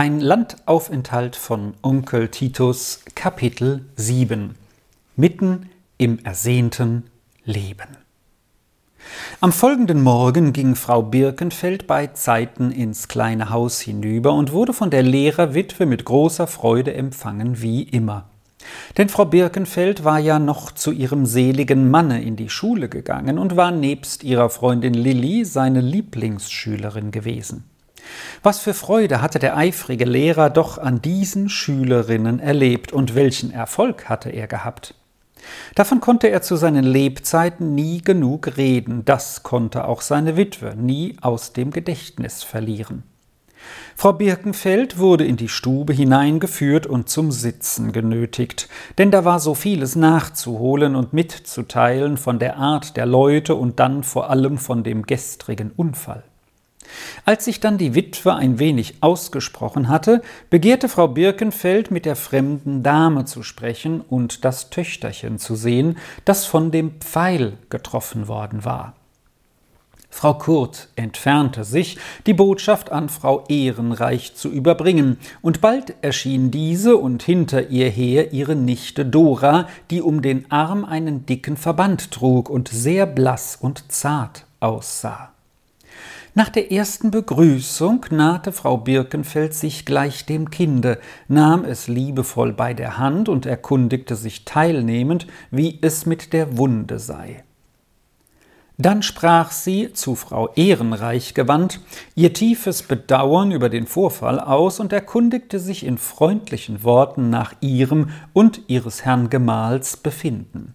Ein Landaufenthalt von Onkel Titus Kapitel 7 Mitten im ersehnten Leben. Am folgenden Morgen ging Frau Birkenfeld bei Zeiten ins kleine Haus hinüber und wurde von der Lehrerwitwe mit großer Freude empfangen wie immer. Denn Frau Birkenfeld war ja noch zu ihrem seligen Manne in die Schule gegangen und war nebst ihrer Freundin Lilli seine Lieblingsschülerin gewesen. Was für Freude hatte der eifrige Lehrer doch an diesen Schülerinnen erlebt und welchen Erfolg hatte er gehabt. Davon konnte er zu seinen Lebzeiten nie genug reden, das konnte auch seine Witwe nie aus dem Gedächtnis verlieren. Frau Birkenfeld wurde in die Stube hineingeführt und zum Sitzen genötigt, denn da war so vieles nachzuholen und mitzuteilen von der Art der Leute und dann vor allem von dem gestrigen Unfall. Als sich dann die Witwe ein wenig ausgesprochen hatte, begehrte Frau Birkenfeld mit der fremden Dame zu sprechen und das Töchterchen zu sehen, das von dem Pfeil getroffen worden war. Frau Kurt entfernte sich, die Botschaft an Frau Ehrenreich zu überbringen, und bald erschien diese und hinter ihr her ihre Nichte Dora, die um den Arm einen dicken Verband trug und sehr blass und zart aussah. Nach der ersten Begrüßung nahte Frau Birkenfeld sich gleich dem Kinde, nahm es liebevoll bei der Hand und erkundigte sich teilnehmend, wie es mit der Wunde sei. Dann sprach sie, zu Frau Ehrenreich gewandt, ihr tiefes Bedauern über den Vorfall aus und erkundigte sich in freundlichen Worten nach ihrem und ihres Herrn Gemahls Befinden.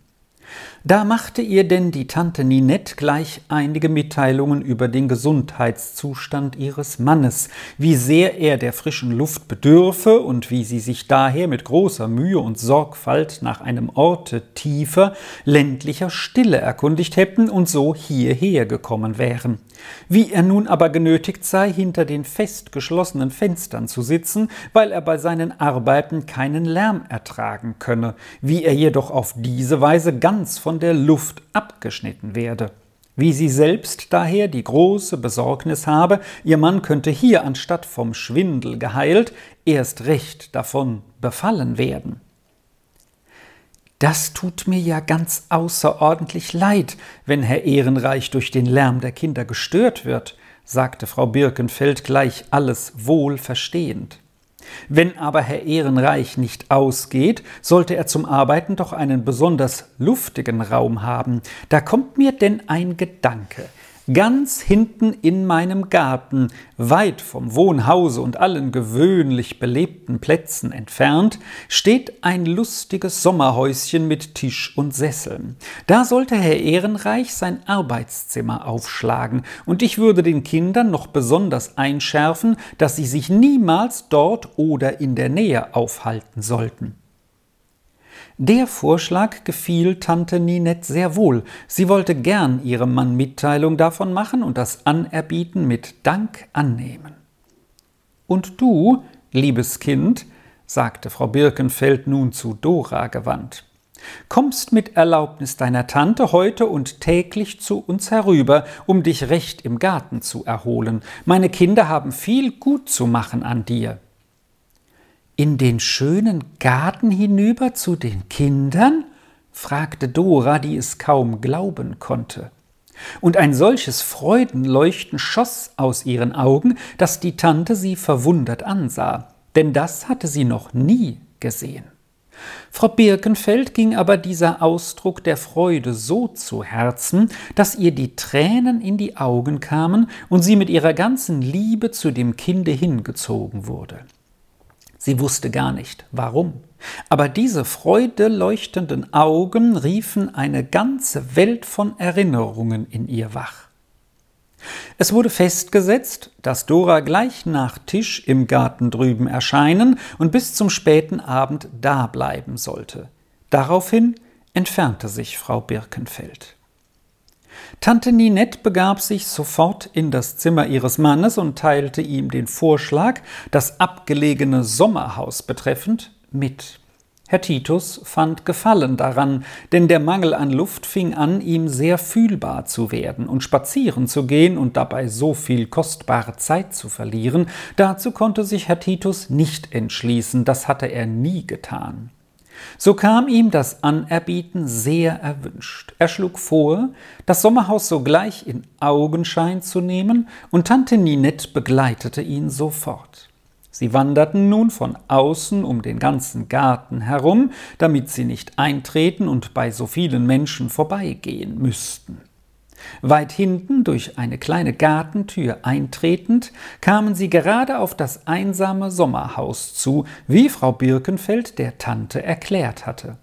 Da machte ihr denn die Tante Ninette gleich einige Mitteilungen über den Gesundheitszustand ihres Mannes, wie sehr er der frischen Luft bedürfe und wie sie sich daher mit großer Mühe und Sorgfalt nach einem Orte tiefer, ländlicher Stille erkundigt hätten und so hierher gekommen wären. Wie er nun aber genötigt sei, hinter den fest geschlossenen Fenstern zu sitzen, weil er bei seinen Arbeiten keinen Lärm ertragen könne, wie er jedoch auf diese Weise ganz von der Luft abgeschnitten werde. Wie sie selbst daher die große Besorgnis habe, ihr Mann könnte hier anstatt vom Schwindel geheilt erst recht davon befallen werden. Das tut mir ja ganz außerordentlich leid, wenn Herr Ehrenreich durch den Lärm der Kinder gestört wird, sagte Frau Birkenfeld gleich alles wohl verstehend. Wenn aber Herr Ehrenreich nicht ausgeht, sollte er zum Arbeiten doch einen besonders luftigen Raum haben. Da kommt mir denn ein Gedanke. Ganz hinten in meinem Garten, weit vom Wohnhause und allen gewöhnlich belebten Plätzen entfernt, steht ein lustiges Sommerhäuschen mit Tisch und Sesseln. Da sollte Herr Ehrenreich sein Arbeitszimmer aufschlagen, und ich würde den Kindern noch besonders einschärfen, dass sie sich niemals dort oder in der Nähe aufhalten sollten. Der Vorschlag gefiel Tante Ninette sehr wohl. Sie wollte gern ihrem Mann Mitteilung davon machen und das Anerbieten mit Dank annehmen. Und du, liebes Kind, sagte Frau Birkenfeld nun zu Dora gewandt, kommst mit Erlaubnis deiner Tante heute und täglich zu uns herüber, um dich recht im Garten zu erholen. Meine Kinder haben viel gut zu machen an dir in den schönen Garten hinüber zu den Kindern? fragte Dora, die es kaum glauben konnte. Und ein solches Freudenleuchten schoss aus ihren Augen, dass die Tante sie verwundert ansah, denn das hatte sie noch nie gesehen. Frau Birkenfeld ging aber dieser Ausdruck der Freude so zu Herzen, dass ihr die Tränen in die Augen kamen und sie mit ihrer ganzen Liebe zu dem Kinde hingezogen wurde. Sie wusste gar nicht, warum. Aber diese freudeleuchtenden Augen riefen eine ganze Welt von Erinnerungen in ihr wach. Es wurde festgesetzt, dass Dora gleich nach Tisch im Garten drüben erscheinen und bis zum späten Abend dableiben sollte. Daraufhin entfernte sich Frau Birkenfeld. Tante Ninette begab sich sofort in das Zimmer ihres Mannes und teilte ihm den Vorschlag, das abgelegene Sommerhaus betreffend, mit. Herr Titus fand Gefallen daran, denn der Mangel an Luft fing an, ihm sehr fühlbar zu werden, und spazieren zu gehen und dabei so viel kostbare Zeit zu verlieren, dazu konnte sich Herr Titus nicht entschließen, das hatte er nie getan. So kam ihm das Anerbieten sehr erwünscht. Er schlug vor, das Sommerhaus sogleich in Augenschein zu nehmen, und Tante Ninette begleitete ihn sofort. Sie wanderten nun von außen um den ganzen Garten herum, damit sie nicht eintreten und bei so vielen Menschen vorbeigehen müssten. Weit hinten durch eine kleine Gartentür eintretend, kamen sie gerade auf das einsame Sommerhaus zu, wie Frau Birkenfeld der Tante erklärt hatte.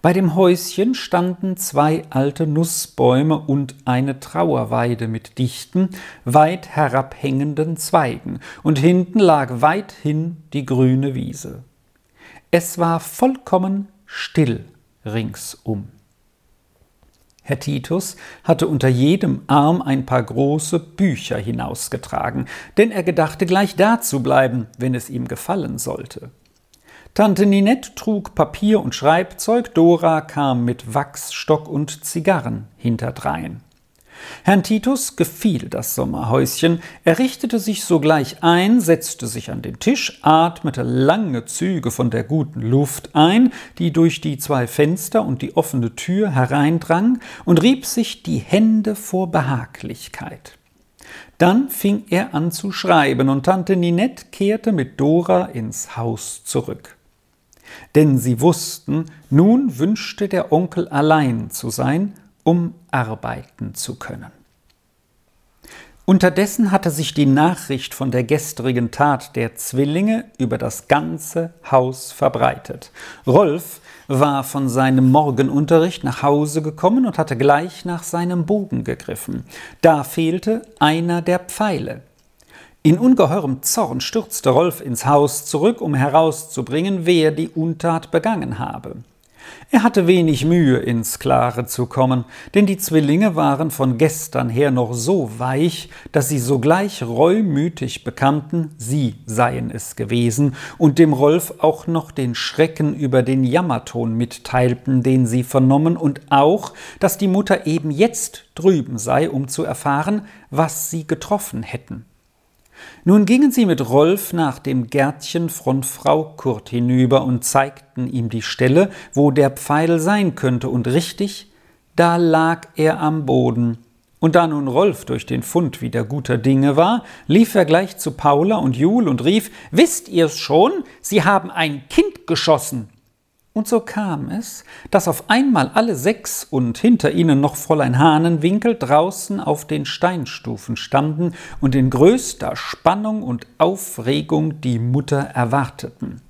Bei dem Häuschen standen zwei alte Nussbäume und eine Trauerweide mit dichten, weit herabhängenden Zweigen, und hinten lag weithin die grüne Wiese. Es war vollkommen still ringsum. Herr Titus hatte unter jedem Arm ein paar große Bücher hinausgetragen, denn er gedachte gleich da zu bleiben, wenn es ihm gefallen sollte. Tante Ninette trug Papier und Schreibzeug, Dora kam mit Wachsstock und Zigarren hinterdrein. Herrn Titus gefiel das Sommerhäuschen, er richtete sich sogleich ein, setzte sich an den Tisch, atmete lange Züge von der guten Luft ein, die durch die zwei Fenster und die offene Tür hereindrang, und rieb sich die Hände vor Behaglichkeit. Dann fing er an zu schreiben, und Tante Ninette kehrte mit Dora ins Haus zurück denn sie wussten, nun wünschte der Onkel allein zu sein, um arbeiten zu können. Unterdessen hatte sich die Nachricht von der gestrigen Tat der Zwillinge über das ganze Haus verbreitet. Rolf war von seinem Morgenunterricht nach Hause gekommen und hatte gleich nach seinem Bogen gegriffen. Da fehlte einer der Pfeile. In ungeheurem Zorn stürzte Rolf ins Haus zurück, um herauszubringen, wer die Untat begangen habe. Er hatte wenig Mühe, ins Klare zu kommen, denn die Zwillinge waren von gestern her noch so weich, dass sie sogleich reumütig bekannten, sie seien es gewesen, und dem Rolf auch noch den Schrecken über den Jammerton mitteilten, den sie vernommen, und auch, dass die Mutter eben jetzt drüben sei, um zu erfahren, was sie getroffen hätten. Nun gingen sie mit Rolf nach dem Gärtchen von Frau Kurt hinüber und zeigten ihm die Stelle, wo der Pfeil sein könnte, und richtig, da lag er am Boden. Und da nun Rolf durch den Fund wieder guter Dinge war, lief er gleich zu Paula und Jul und rief Wisst ihr's schon? Sie haben ein Kind geschossen. Und so kam es, dass auf einmal alle sechs und hinter ihnen noch Fräulein Hahnenwinkel draußen auf den Steinstufen standen und in größter Spannung und Aufregung die Mutter erwarteten.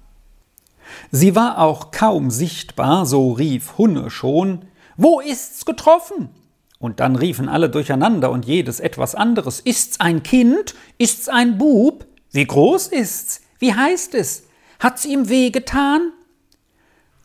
Sie war auch kaum sichtbar, so rief Hunne schon Wo ist's getroffen? Und dann riefen alle durcheinander und jedes etwas anderes Ist's ein Kind? Ist's ein Bub? Wie groß ist's? Wie heißt es? Hat's ihm weh getan?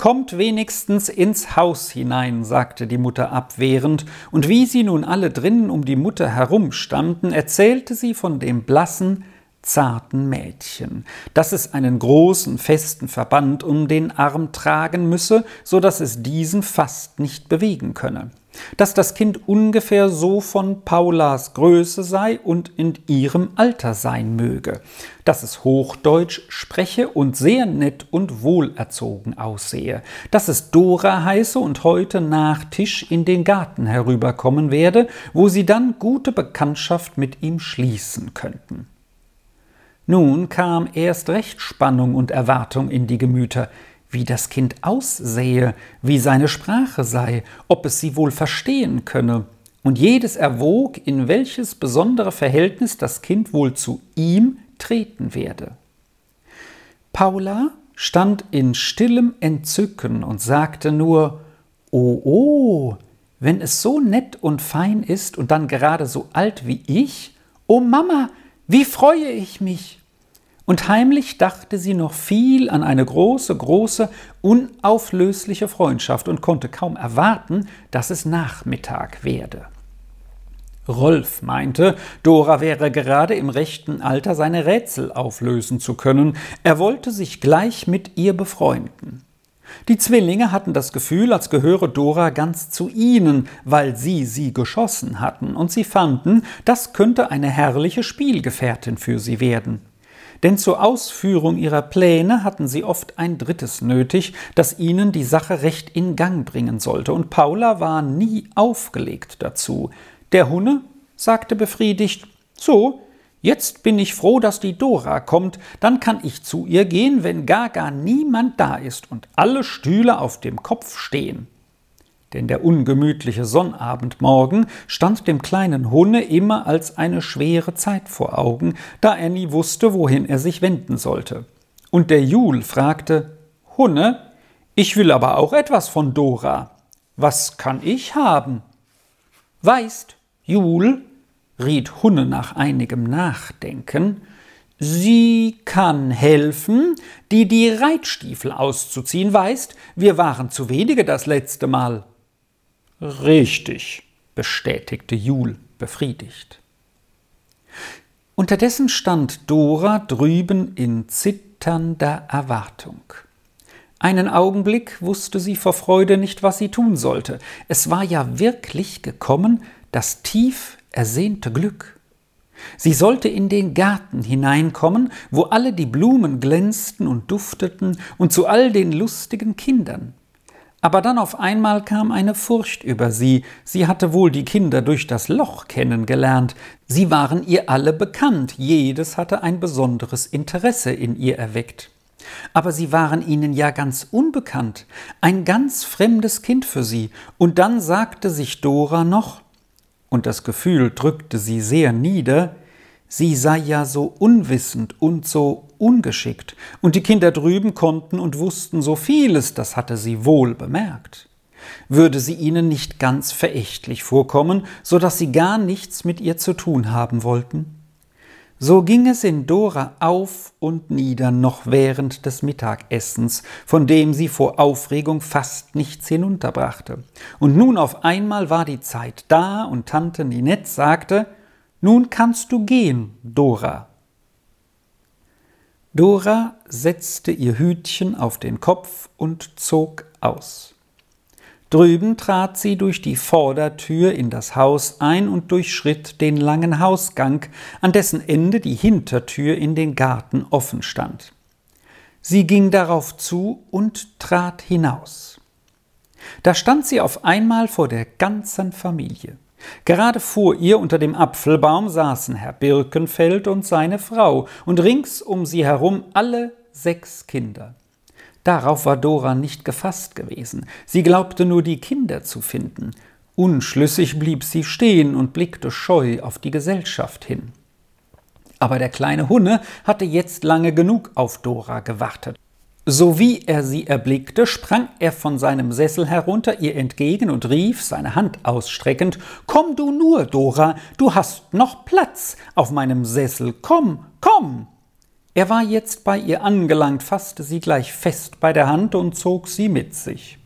Kommt wenigstens ins Haus hinein, sagte die Mutter abwehrend, und wie sie nun alle drinnen um die Mutter herumstanden, erzählte sie von dem blassen, zarten Mädchen, dass es einen großen, festen Verband um den Arm tragen müsse, so dass es diesen fast nicht bewegen könne dass das Kind ungefähr so von Paulas Größe sei und in ihrem Alter sein möge, dass es Hochdeutsch spreche und sehr nett und wohlerzogen aussehe, dass es Dora heiße und heute nach Tisch in den Garten herüberkommen werde, wo sie dann gute Bekanntschaft mit ihm schließen könnten. Nun kam erst recht Spannung und Erwartung in die Gemüter, wie das Kind aussähe, wie seine Sprache sei, ob es sie wohl verstehen könne, und jedes erwog, in welches besondere Verhältnis das Kind wohl zu ihm treten werde. Paula stand in stillem Entzücken und sagte nur Oh, oh, wenn es so nett und fein ist und dann gerade so alt wie ich, oh Mama, wie freue ich mich und heimlich dachte sie noch viel an eine große, große, unauflösliche Freundschaft und konnte kaum erwarten, dass es Nachmittag werde. Rolf meinte, Dora wäre gerade im rechten Alter, seine Rätsel auflösen zu können. Er wollte sich gleich mit ihr befreunden. Die Zwillinge hatten das Gefühl, als gehöre Dora ganz zu ihnen, weil sie sie geschossen hatten, und sie fanden, das könnte eine herrliche Spielgefährtin für sie werden. Denn zur Ausführung ihrer Pläne hatten sie oft ein Drittes nötig, das ihnen die Sache recht in Gang bringen sollte, und Paula war nie aufgelegt dazu. Der Hunne sagte befriedigt So, jetzt bin ich froh, dass die Dora kommt, dann kann ich zu ihr gehen, wenn gar gar niemand da ist und alle Stühle auf dem Kopf stehen. Denn der ungemütliche Sonnabendmorgen stand dem kleinen Hunne immer als eine schwere Zeit vor Augen, da er nie wusste, wohin er sich wenden sollte. Und der Jul fragte Hunne, ich will aber auch etwas von Dora. Was kann ich haben? Weißt, Jul, riet Hunne nach einigem Nachdenken, Sie kann helfen, die die Reitstiefel auszuziehen. Weißt, wir waren zu wenige das letzte Mal. Richtig, bestätigte Jul befriedigt. Unterdessen stand Dora drüben in zitternder Erwartung. Einen Augenblick wusste sie vor Freude nicht, was sie tun sollte. Es war ja wirklich gekommen, das tief ersehnte Glück. Sie sollte in den Garten hineinkommen, wo alle die Blumen glänzten und dufteten, und zu all den lustigen Kindern. Aber dann auf einmal kam eine Furcht über sie, sie hatte wohl die Kinder durch das Loch kennengelernt, sie waren ihr alle bekannt, jedes hatte ein besonderes Interesse in ihr erweckt. Aber sie waren ihnen ja ganz unbekannt, ein ganz fremdes Kind für sie, und dann sagte sich Dora noch, und das Gefühl drückte sie sehr nieder, sie sei ja so unwissend und so ungeschickt, und die Kinder drüben konnten und wussten so vieles, das hatte sie wohl bemerkt. Würde sie ihnen nicht ganz verächtlich vorkommen, so dass sie gar nichts mit ihr zu tun haben wollten? So ging es in Dora auf und nieder noch während des Mittagessens, von dem sie vor Aufregung fast nichts hinunterbrachte. Und nun auf einmal war die Zeit da und Tante Ninette sagte, nun kannst du gehen, Dora. Dora setzte ihr Hütchen auf den Kopf und zog aus. Drüben trat sie durch die Vordertür in das Haus ein und durchschritt den langen Hausgang, an dessen Ende die Hintertür in den Garten offen stand. Sie ging darauf zu und trat hinaus. Da stand sie auf einmal vor der ganzen Familie. Gerade vor ihr unter dem Apfelbaum saßen Herr Birkenfeld und seine Frau und rings um sie herum alle sechs Kinder. Darauf war Dora nicht gefasst gewesen. Sie glaubte nur die Kinder zu finden. Unschlüssig blieb sie stehen und blickte scheu auf die Gesellschaft hin. Aber der kleine Hunne hatte jetzt lange genug auf Dora gewartet. Sowie er sie erblickte, sprang er von seinem Sessel herunter ihr entgegen und rief, seine Hand ausstreckend Komm du nur, Dora, du hast noch Platz auf meinem Sessel, komm, komm. Er war jetzt bei ihr angelangt, fasste sie gleich fest bei der Hand und zog sie mit sich.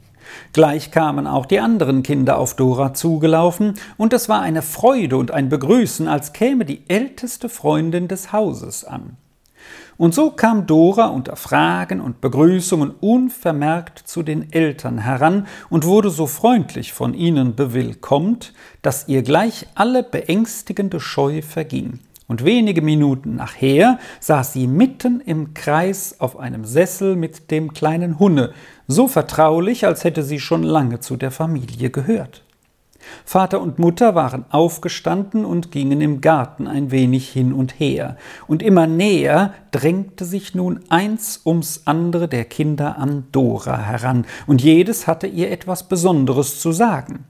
Gleich kamen auch die anderen Kinder auf Dora zugelaufen, und es war eine Freude und ein Begrüßen, als käme die älteste Freundin des Hauses an. Und so kam Dora unter Fragen und Begrüßungen unvermerkt zu den Eltern heran und wurde so freundlich von ihnen bewillkommt, dass ihr gleich alle beängstigende Scheu verging und wenige Minuten nachher saß sie mitten im Kreis auf einem Sessel mit dem kleinen Hunne, so vertraulich, als hätte sie schon lange zu der Familie gehört. Vater und Mutter waren aufgestanden und gingen im Garten ein wenig hin und her, und immer näher drängte sich nun eins ums andere der Kinder an Dora heran, und jedes hatte ihr etwas Besonderes zu sagen.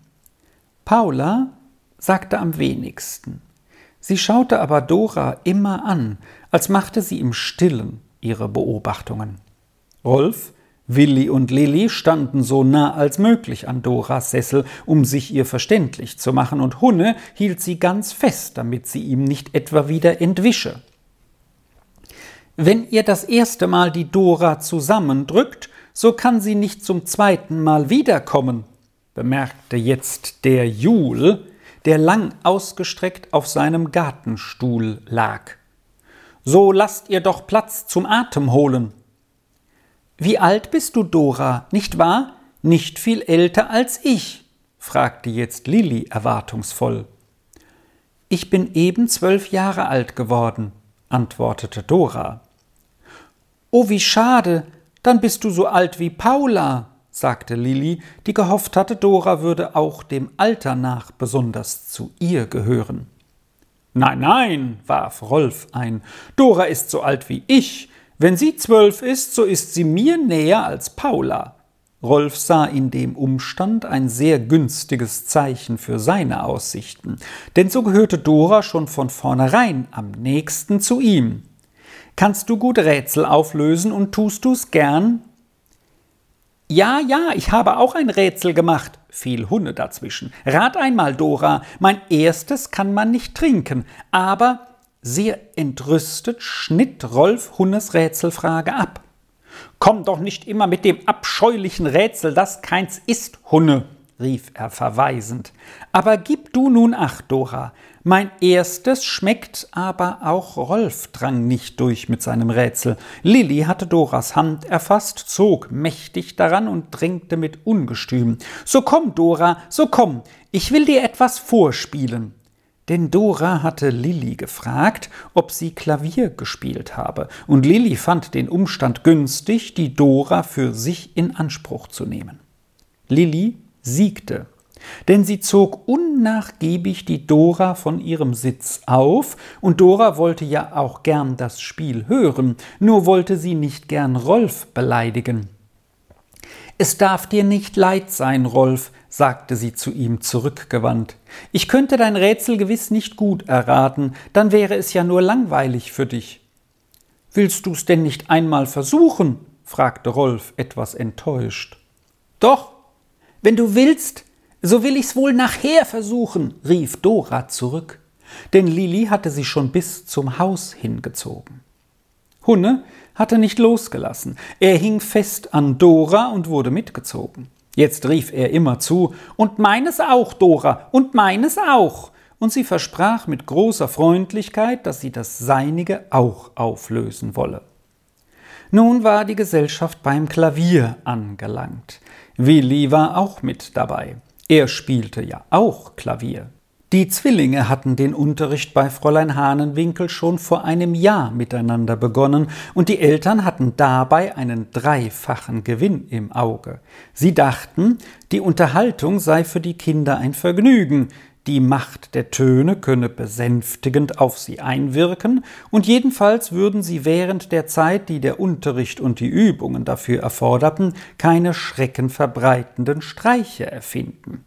Paula sagte am wenigsten. Sie schaute aber Dora immer an, als machte sie im stillen ihre Beobachtungen. Rolf, Willi und Lilli standen so nah als möglich an Doras Sessel, um sich ihr verständlich zu machen, und Hunne hielt sie ganz fest, damit sie ihm nicht etwa wieder entwische. Wenn ihr das erste Mal die Dora zusammendrückt, so kann sie nicht zum zweiten Mal wiederkommen, bemerkte jetzt der Jul, der lang ausgestreckt auf seinem Gartenstuhl lag. So lasst ihr doch Platz zum Atem holen. Wie alt bist du, Dora, nicht wahr? Nicht viel älter als ich, fragte jetzt Lilli erwartungsvoll. Ich bin eben zwölf Jahre alt geworden, antwortete Dora. Oh, wie schade, dann bist du so alt wie Paula, sagte Lilli, die gehofft hatte, Dora würde auch dem Alter nach besonders zu ihr gehören. Nein, nein, warf Rolf ein, Dora ist so alt wie ich. Wenn sie zwölf ist, so ist sie mir näher als Paula. Rolf sah in dem Umstand ein sehr günstiges Zeichen für seine Aussichten, denn so gehörte Dora schon von vornherein am nächsten zu ihm. Kannst du gut Rätsel auflösen und tust du's gern? Ja, ja, ich habe auch ein Rätsel gemacht, fiel Hunne dazwischen. Rat einmal, Dora, mein erstes kann man nicht trinken, aber sehr entrüstet schnitt Rolf Hunnes Rätselfrage ab. Komm doch nicht immer mit dem abscheulichen Rätsel, das keins ist, Hunne, rief er verweisend. Aber gib du nun acht, Dora. Mein erstes schmeckt, aber auch Rolf drang nicht durch mit seinem Rätsel. Lilli hatte Doras Hand erfasst, zog mächtig daran und drängte mit Ungestüm. So komm, Dora, so komm, ich will dir etwas vorspielen. Denn Dora hatte Lilli gefragt, ob sie Klavier gespielt habe, und Lilli fand den Umstand günstig, die Dora für sich in Anspruch zu nehmen. Lilli siegte denn sie zog unnachgiebig die Dora von ihrem Sitz auf, und Dora wollte ja auch gern das Spiel hören, nur wollte sie nicht gern Rolf beleidigen. Es darf dir nicht leid sein, Rolf, sagte sie zu ihm zurückgewandt. Ich könnte dein Rätsel gewiss nicht gut erraten, dann wäre es ja nur langweilig für dich. Willst du's denn nicht einmal versuchen? fragte Rolf etwas enttäuscht. Doch, wenn du willst, so will ich's wohl nachher versuchen, rief Dora zurück, denn Lili hatte sie schon bis zum Haus hingezogen. Hunne hatte nicht losgelassen, er hing fest an Dora und wurde mitgezogen. Jetzt rief er immer zu, und meines auch, Dora, und meines auch, und sie versprach mit großer Freundlichkeit, dass sie das Seinige auch auflösen wolle. Nun war die Gesellschaft beim Klavier angelangt. Willi war auch mit dabei. Er spielte ja auch Klavier. Die Zwillinge hatten den Unterricht bei Fräulein Hahnenwinkel schon vor einem Jahr miteinander begonnen, und die Eltern hatten dabei einen dreifachen Gewinn im Auge. Sie dachten, die Unterhaltung sei für die Kinder ein Vergnügen, die Macht der Töne könne besänftigend auf sie einwirken, und jedenfalls würden sie während der Zeit, die der Unterricht und die Übungen dafür erforderten, keine schreckenverbreitenden Streiche erfinden.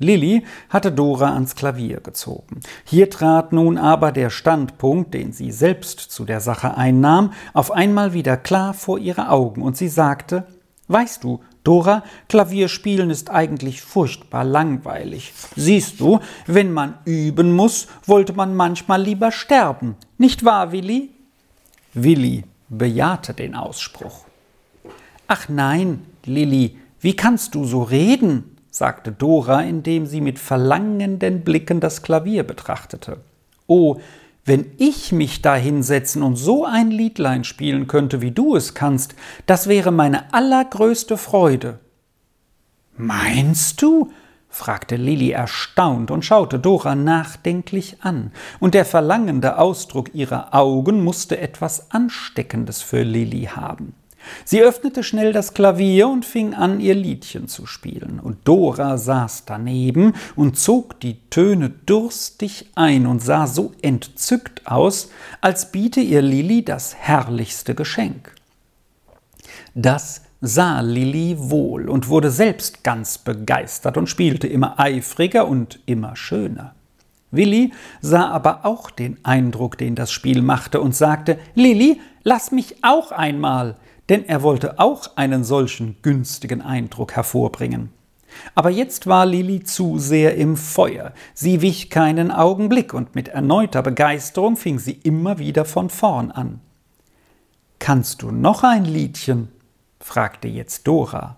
Lilli hatte Dora ans Klavier gezogen. Hier trat nun aber der Standpunkt, den sie selbst zu der Sache einnahm, auf einmal wieder klar vor ihre Augen, und sie sagte Weißt du, Dora, Klavierspielen ist eigentlich furchtbar langweilig. Siehst du, wenn man üben muss, wollte man manchmal lieber sterben. Nicht wahr, Willi? Willi bejahte den Ausspruch. Ach nein, Lilli, wie kannst du so reden? Sagte Dora, indem sie mit verlangenden Blicken das Klavier betrachtete. Oh, wenn ich mich da hinsetzen und so ein Liedlein spielen könnte, wie du es kannst, das wäre meine allergrößte Freude. Meinst du? fragte Lilli erstaunt und schaute Dora nachdenklich an, und der verlangende Ausdruck ihrer Augen musste etwas Ansteckendes für Lilli haben. Sie öffnete schnell das Klavier und fing an, ihr Liedchen zu spielen, und Dora saß daneben und zog die Töne durstig ein und sah so entzückt aus, als biete ihr Lilli das herrlichste Geschenk. Das sah Lilli wohl und wurde selbst ganz begeistert und spielte immer eifriger und immer schöner. Willi sah aber auch den Eindruck, den das Spiel machte, und sagte Lilli, lass mich auch einmal denn er wollte auch einen solchen günstigen Eindruck hervorbringen. Aber jetzt war Lili zu sehr im Feuer. Sie wich keinen Augenblick und mit erneuter Begeisterung fing sie immer wieder von vorn an. Kannst du noch ein Liedchen? fragte jetzt Dora.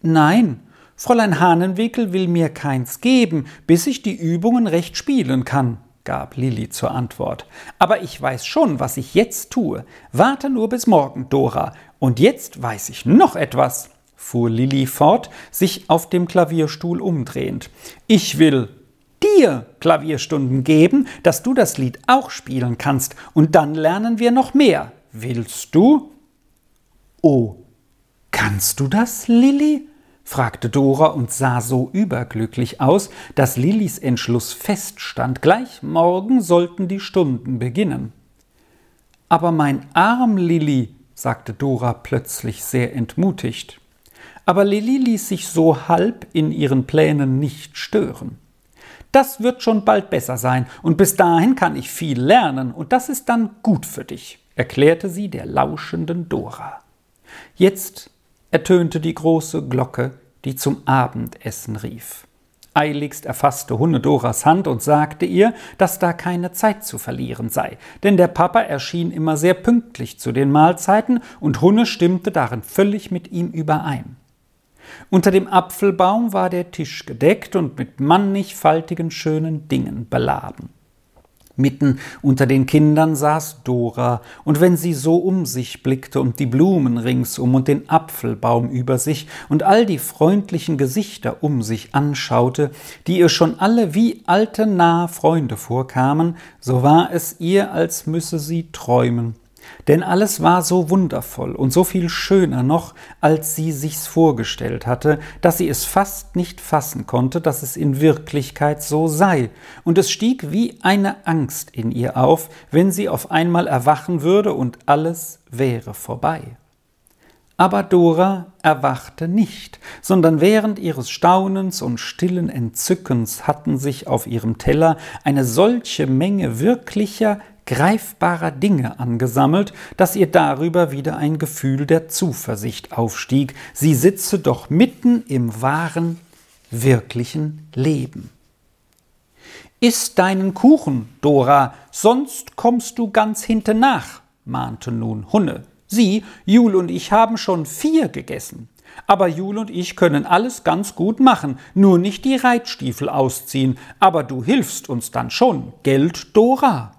Nein, Fräulein Hahnenwickel will mir keins geben, bis ich die Übungen recht spielen kann, gab Lilli zur Antwort. Aber ich weiß schon, was ich jetzt tue. Warte nur bis morgen, Dora. Und jetzt weiß ich noch etwas, fuhr Lilli fort, sich auf dem Klavierstuhl umdrehend. Ich will dir Klavierstunden geben, dass du das Lied auch spielen kannst, und dann lernen wir noch mehr. Willst du? Oh, kannst du das, Lilli? Fragte Dora und sah so überglücklich aus, dass Lillis Entschluss feststand. Gleich morgen sollten die Stunden beginnen. Aber mein Arm, Lilli, sagte Dora plötzlich sehr entmutigt. Aber Lilli ließ sich so halb in ihren Plänen nicht stören. Das wird schon bald besser sein, und bis dahin kann ich viel lernen, und das ist dann gut für dich, erklärte sie der lauschenden Dora. Jetzt ertönte die große Glocke, die zum Abendessen rief. Eiligst erfasste Hunne Doras Hand und sagte ihr, dass da keine Zeit zu verlieren sei, denn der Papa erschien immer sehr pünktlich zu den Mahlzeiten und Hunne stimmte darin völlig mit ihm überein. Unter dem Apfelbaum war der Tisch gedeckt und mit mannigfaltigen schönen Dingen beladen. Mitten unter den Kindern saß Dora, und wenn sie so um sich blickte und die Blumen ringsum und den Apfelbaum über sich und all die freundlichen Gesichter um sich anschaute, die ihr schon alle wie alte nahe Freunde vorkamen, so war es ihr, als müsse sie träumen. Denn alles war so wundervoll und so viel schöner noch, als sie sich's vorgestellt hatte, dass sie es fast nicht fassen konnte, dass es in Wirklichkeit so sei, und es stieg wie eine Angst in ihr auf, wenn sie auf einmal erwachen würde und alles wäre vorbei. Aber Dora erwachte nicht, sondern während ihres Staunens und stillen Entzückens hatten sich auf ihrem Teller eine solche Menge wirklicher, greifbarer Dinge angesammelt, dass ihr darüber wieder ein Gefühl der Zuversicht aufstieg, sie sitze doch mitten im wahren, wirklichen Leben. Iss deinen Kuchen, Dora, sonst kommst du ganz hinten nach, mahnte nun Hunne. Sie, Jul und ich haben schon vier gegessen. Aber Jul und ich können alles ganz gut machen, nur nicht die Reitstiefel ausziehen, aber du hilfst uns dann schon, Geld, Dora.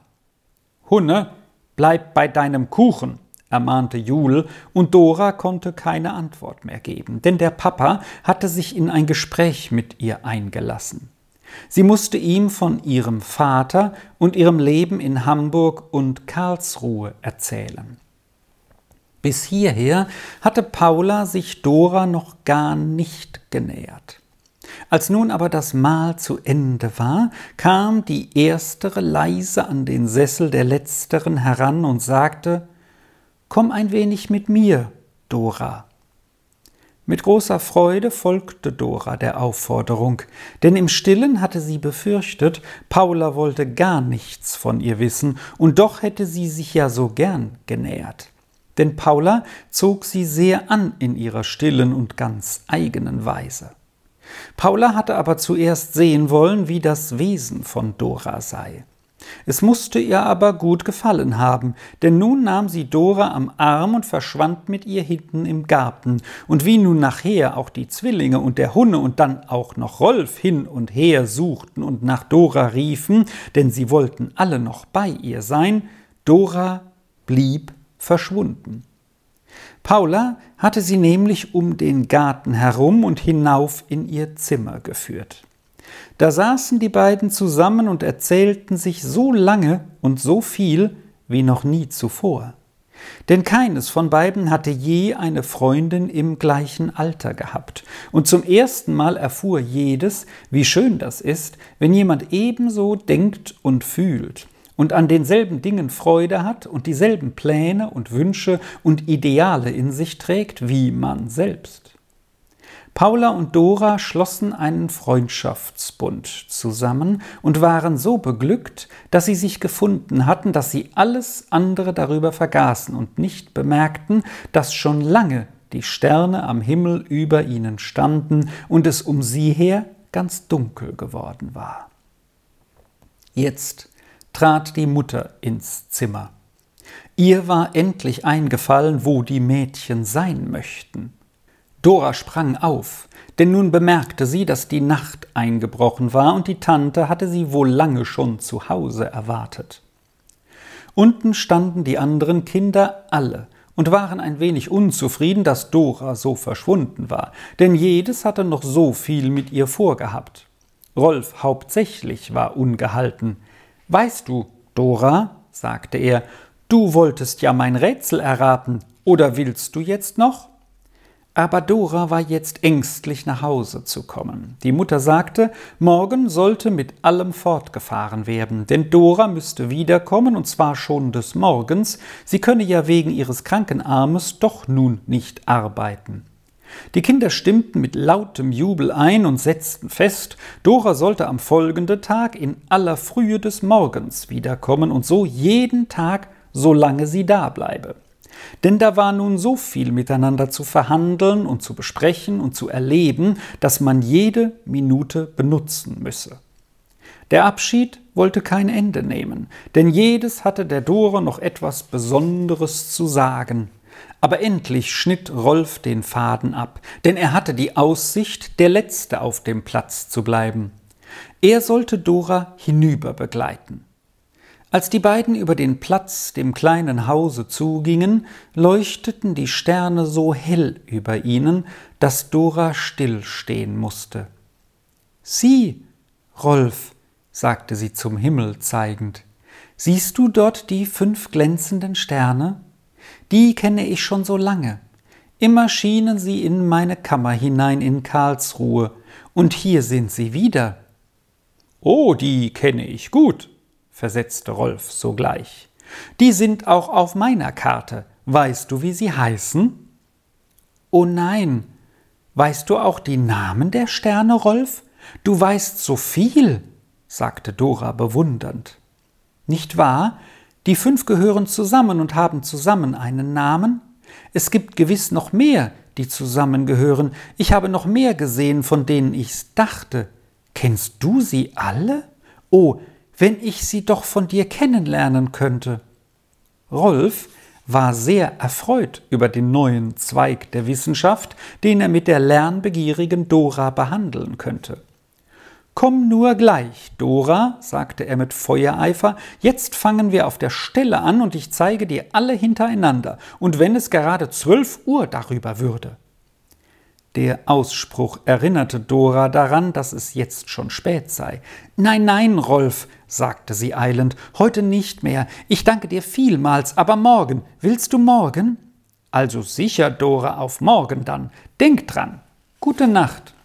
Hunne, bleib bei deinem Kuchen, ermahnte Jul, und Dora konnte keine Antwort mehr geben, denn der Papa hatte sich in ein Gespräch mit ihr eingelassen. Sie musste ihm von ihrem Vater und ihrem Leben in Hamburg und Karlsruhe erzählen. Bis hierher hatte Paula sich Dora noch gar nicht genähert. Als nun aber das Mahl zu Ende war, kam die erstere leise an den Sessel der letzteren heran und sagte Komm ein wenig mit mir, Dora. Mit großer Freude folgte Dora der Aufforderung, denn im stillen hatte sie befürchtet, Paula wollte gar nichts von ihr wissen, und doch hätte sie sich ja so gern genähert. Denn Paula zog sie sehr an in ihrer stillen und ganz eigenen Weise. Paula hatte aber zuerst sehen wollen, wie das Wesen von Dora sei. Es musste ihr aber gut gefallen haben, denn nun nahm sie Dora am Arm und verschwand mit ihr hinten im Garten, und wie nun nachher auch die Zwillinge und der Hunne und dann auch noch Rolf hin und her suchten und nach Dora riefen, denn sie wollten alle noch bei ihr sein, Dora blieb verschwunden. Paula hatte sie nämlich um den Garten herum und hinauf in ihr Zimmer geführt. Da saßen die beiden zusammen und erzählten sich so lange und so viel wie noch nie zuvor. Denn keines von beiden hatte je eine Freundin im gleichen Alter gehabt, und zum ersten Mal erfuhr jedes, wie schön das ist, wenn jemand ebenso denkt und fühlt und an denselben Dingen Freude hat und dieselben Pläne und Wünsche und Ideale in sich trägt wie man selbst. Paula und Dora schlossen einen Freundschaftsbund zusammen und waren so beglückt, dass sie sich gefunden hatten, dass sie alles andere darüber vergaßen und nicht bemerkten, dass schon lange die Sterne am Himmel über ihnen standen und es um sie her ganz dunkel geworden war. Jetzt trat die Mutter ins Zimmer. Ihr war endlich eingefallen, wo die Mädchen sein möchten. Dora sprang auf, denn nun bemerkte sie, dass die Nacht eingebrochen war und die Tante hatte sie wohl lange schon zu Hause erwartet. Unten standen die anderen Kinder alle und waren ein wenig unzufrieden, dass Dora so verschwunden war, denn jedes hatte noch so viel mit ihr vorgehabt. Rolf hauptsächlich war ungehalten. Weißt du, Dora, sagte er, du wolltest ja mein Rätsel erraten, oder willst du jetzt noch? Aber Dora war jetzt ängstlich nach Hause zu kommen. Die Mutter sagte, morgen sollte mit allem fortgefahren werden, denn Dora müsste wiederkommen, und zwar schon des Morgens, sie könne ja wegen ihres kranken Armes doch nun nicht arbeiten. Die Kinder stimmten mit lautem Jubel ein und setzten fest, Dora sollte am folgenden Tag in aller Frühe des Morgens wiederkommen und so jeden Tag, solange sie da bleibe. Denn da war nun so viel miteinander zu verhandeln und zu besprechen und zu erleben, dass man jede Minute benutzen müsse. Der Abschied wollte kein Ende nehmen, denn jedes hatte der Dore noch etwas Besonderes zu sagen. Aber endlich schnitt Rolf den Faden ab, denn er hatte die Aussicht, der Letzte auf dem Platz zu bleiben. Er sollte Dora hinüber begleiten. Als die beiden über den Platz dem kleinen Hause zugingen, leuchteten die Sterne so hell über ihnen, dass Dora stillstehen musste. Sieh, Rolf, sagte sie zum Himmel zeigend, siehst du dort die fünf glänzenden Sterne? Die kenne ich schon so lange. Immer schienen sie in meine Kammer hinein in Karlsruhe, und hier sind sie wieder. Oh, die kenne ich gut, versetzte Rolf sogleich. Die sind auch auf meiner Karte. Weißt du, wie sie heißen? Oh nein. Weißt du auch die Namen der Sterne, Rolf? Du weißt so viel, sagte Dora bewundernd. Nicht wahr? Die fünf gehören zusammen und haben zusammen einen Namen? Es gibt gewiss noch mehr, die zusammengehören. Ich habe noch mehr gesehen, von denen ich's dachte. Kennst du sie alle? Oh, wenn ich sie doch von dir kennenlernen könnte. Rolf war sehr erfreut über den neuen Zweig der Wissenschaft, den er mit der lernbegierigen Dora behandeln könnte. Komm nur gleich, Dora, sagte er mit Feuereifer, jetzt fangen wir auf der Stelle an und ich zeige dir alle hintereinander, und wenn es gerade zwölf Uhr darüber würde. Der Ausspruch erinnerte Dora daran, dass es jetzt schon spät sei. Nein, nein, Rolf, sagte sie eilend, heute nicht mehr. Ich danke dir vielmals, aber morgen. Willst du morgen? Also sicher, Dora, auf morgen dann. Denk dran. Gute Nacht.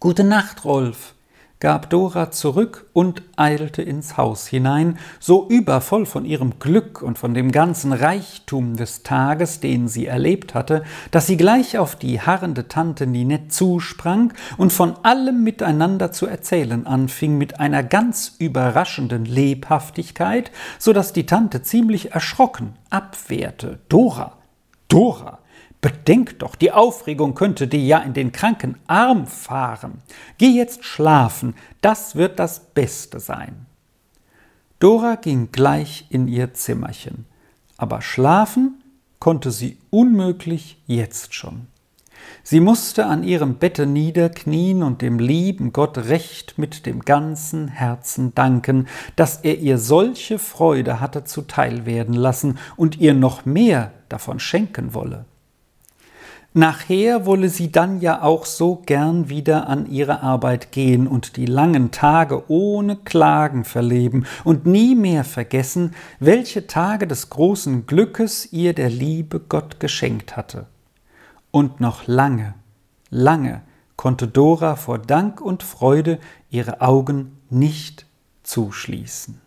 Gute Nacht, Rolf gab Dora zurück und eilte ins Haus hinein, so übervoll von ihrem Glück und von dem ganzen Reichtum des Tages, den sie erlebt hatte, dass sie gleich auf die harrende Tante Ninette zusprang und von allem miteinander zu erzählen anfing mit einer ganz überraschenden Lebhaftigkeit, so dass die Tante ziemlich erschrocken abwehrte. Dora, Dora, Bedenk doch, die Aufregung könnte dir ja in den kranken Arm fahren. Geh jetzt schlafen, das wird das Beste sein. Dora ging gleich in ihr Zimmerchen, aber schlafen konnte sie unmöglich jetzt schon. Sie musste an ihrem Bette niederknien und dem lieben Gott recht mit dem ganzen Herzen danken, dass er ihr solche Freude hatte zuteil werden lassen und ihr noch mehr davon schenken wolle. Nachher wolle sie dann ja auch so gern wieder an ihre Arbeit gehen und die langen Tage ohne Klagen verleben und nie mehr vergessen, welche Tage des großen Glückes ihr der liebe Gott geschenkt hatte. Und noch lange, lange konnte Dora vor Dank und Freude ihre Augen nicht zuschließen.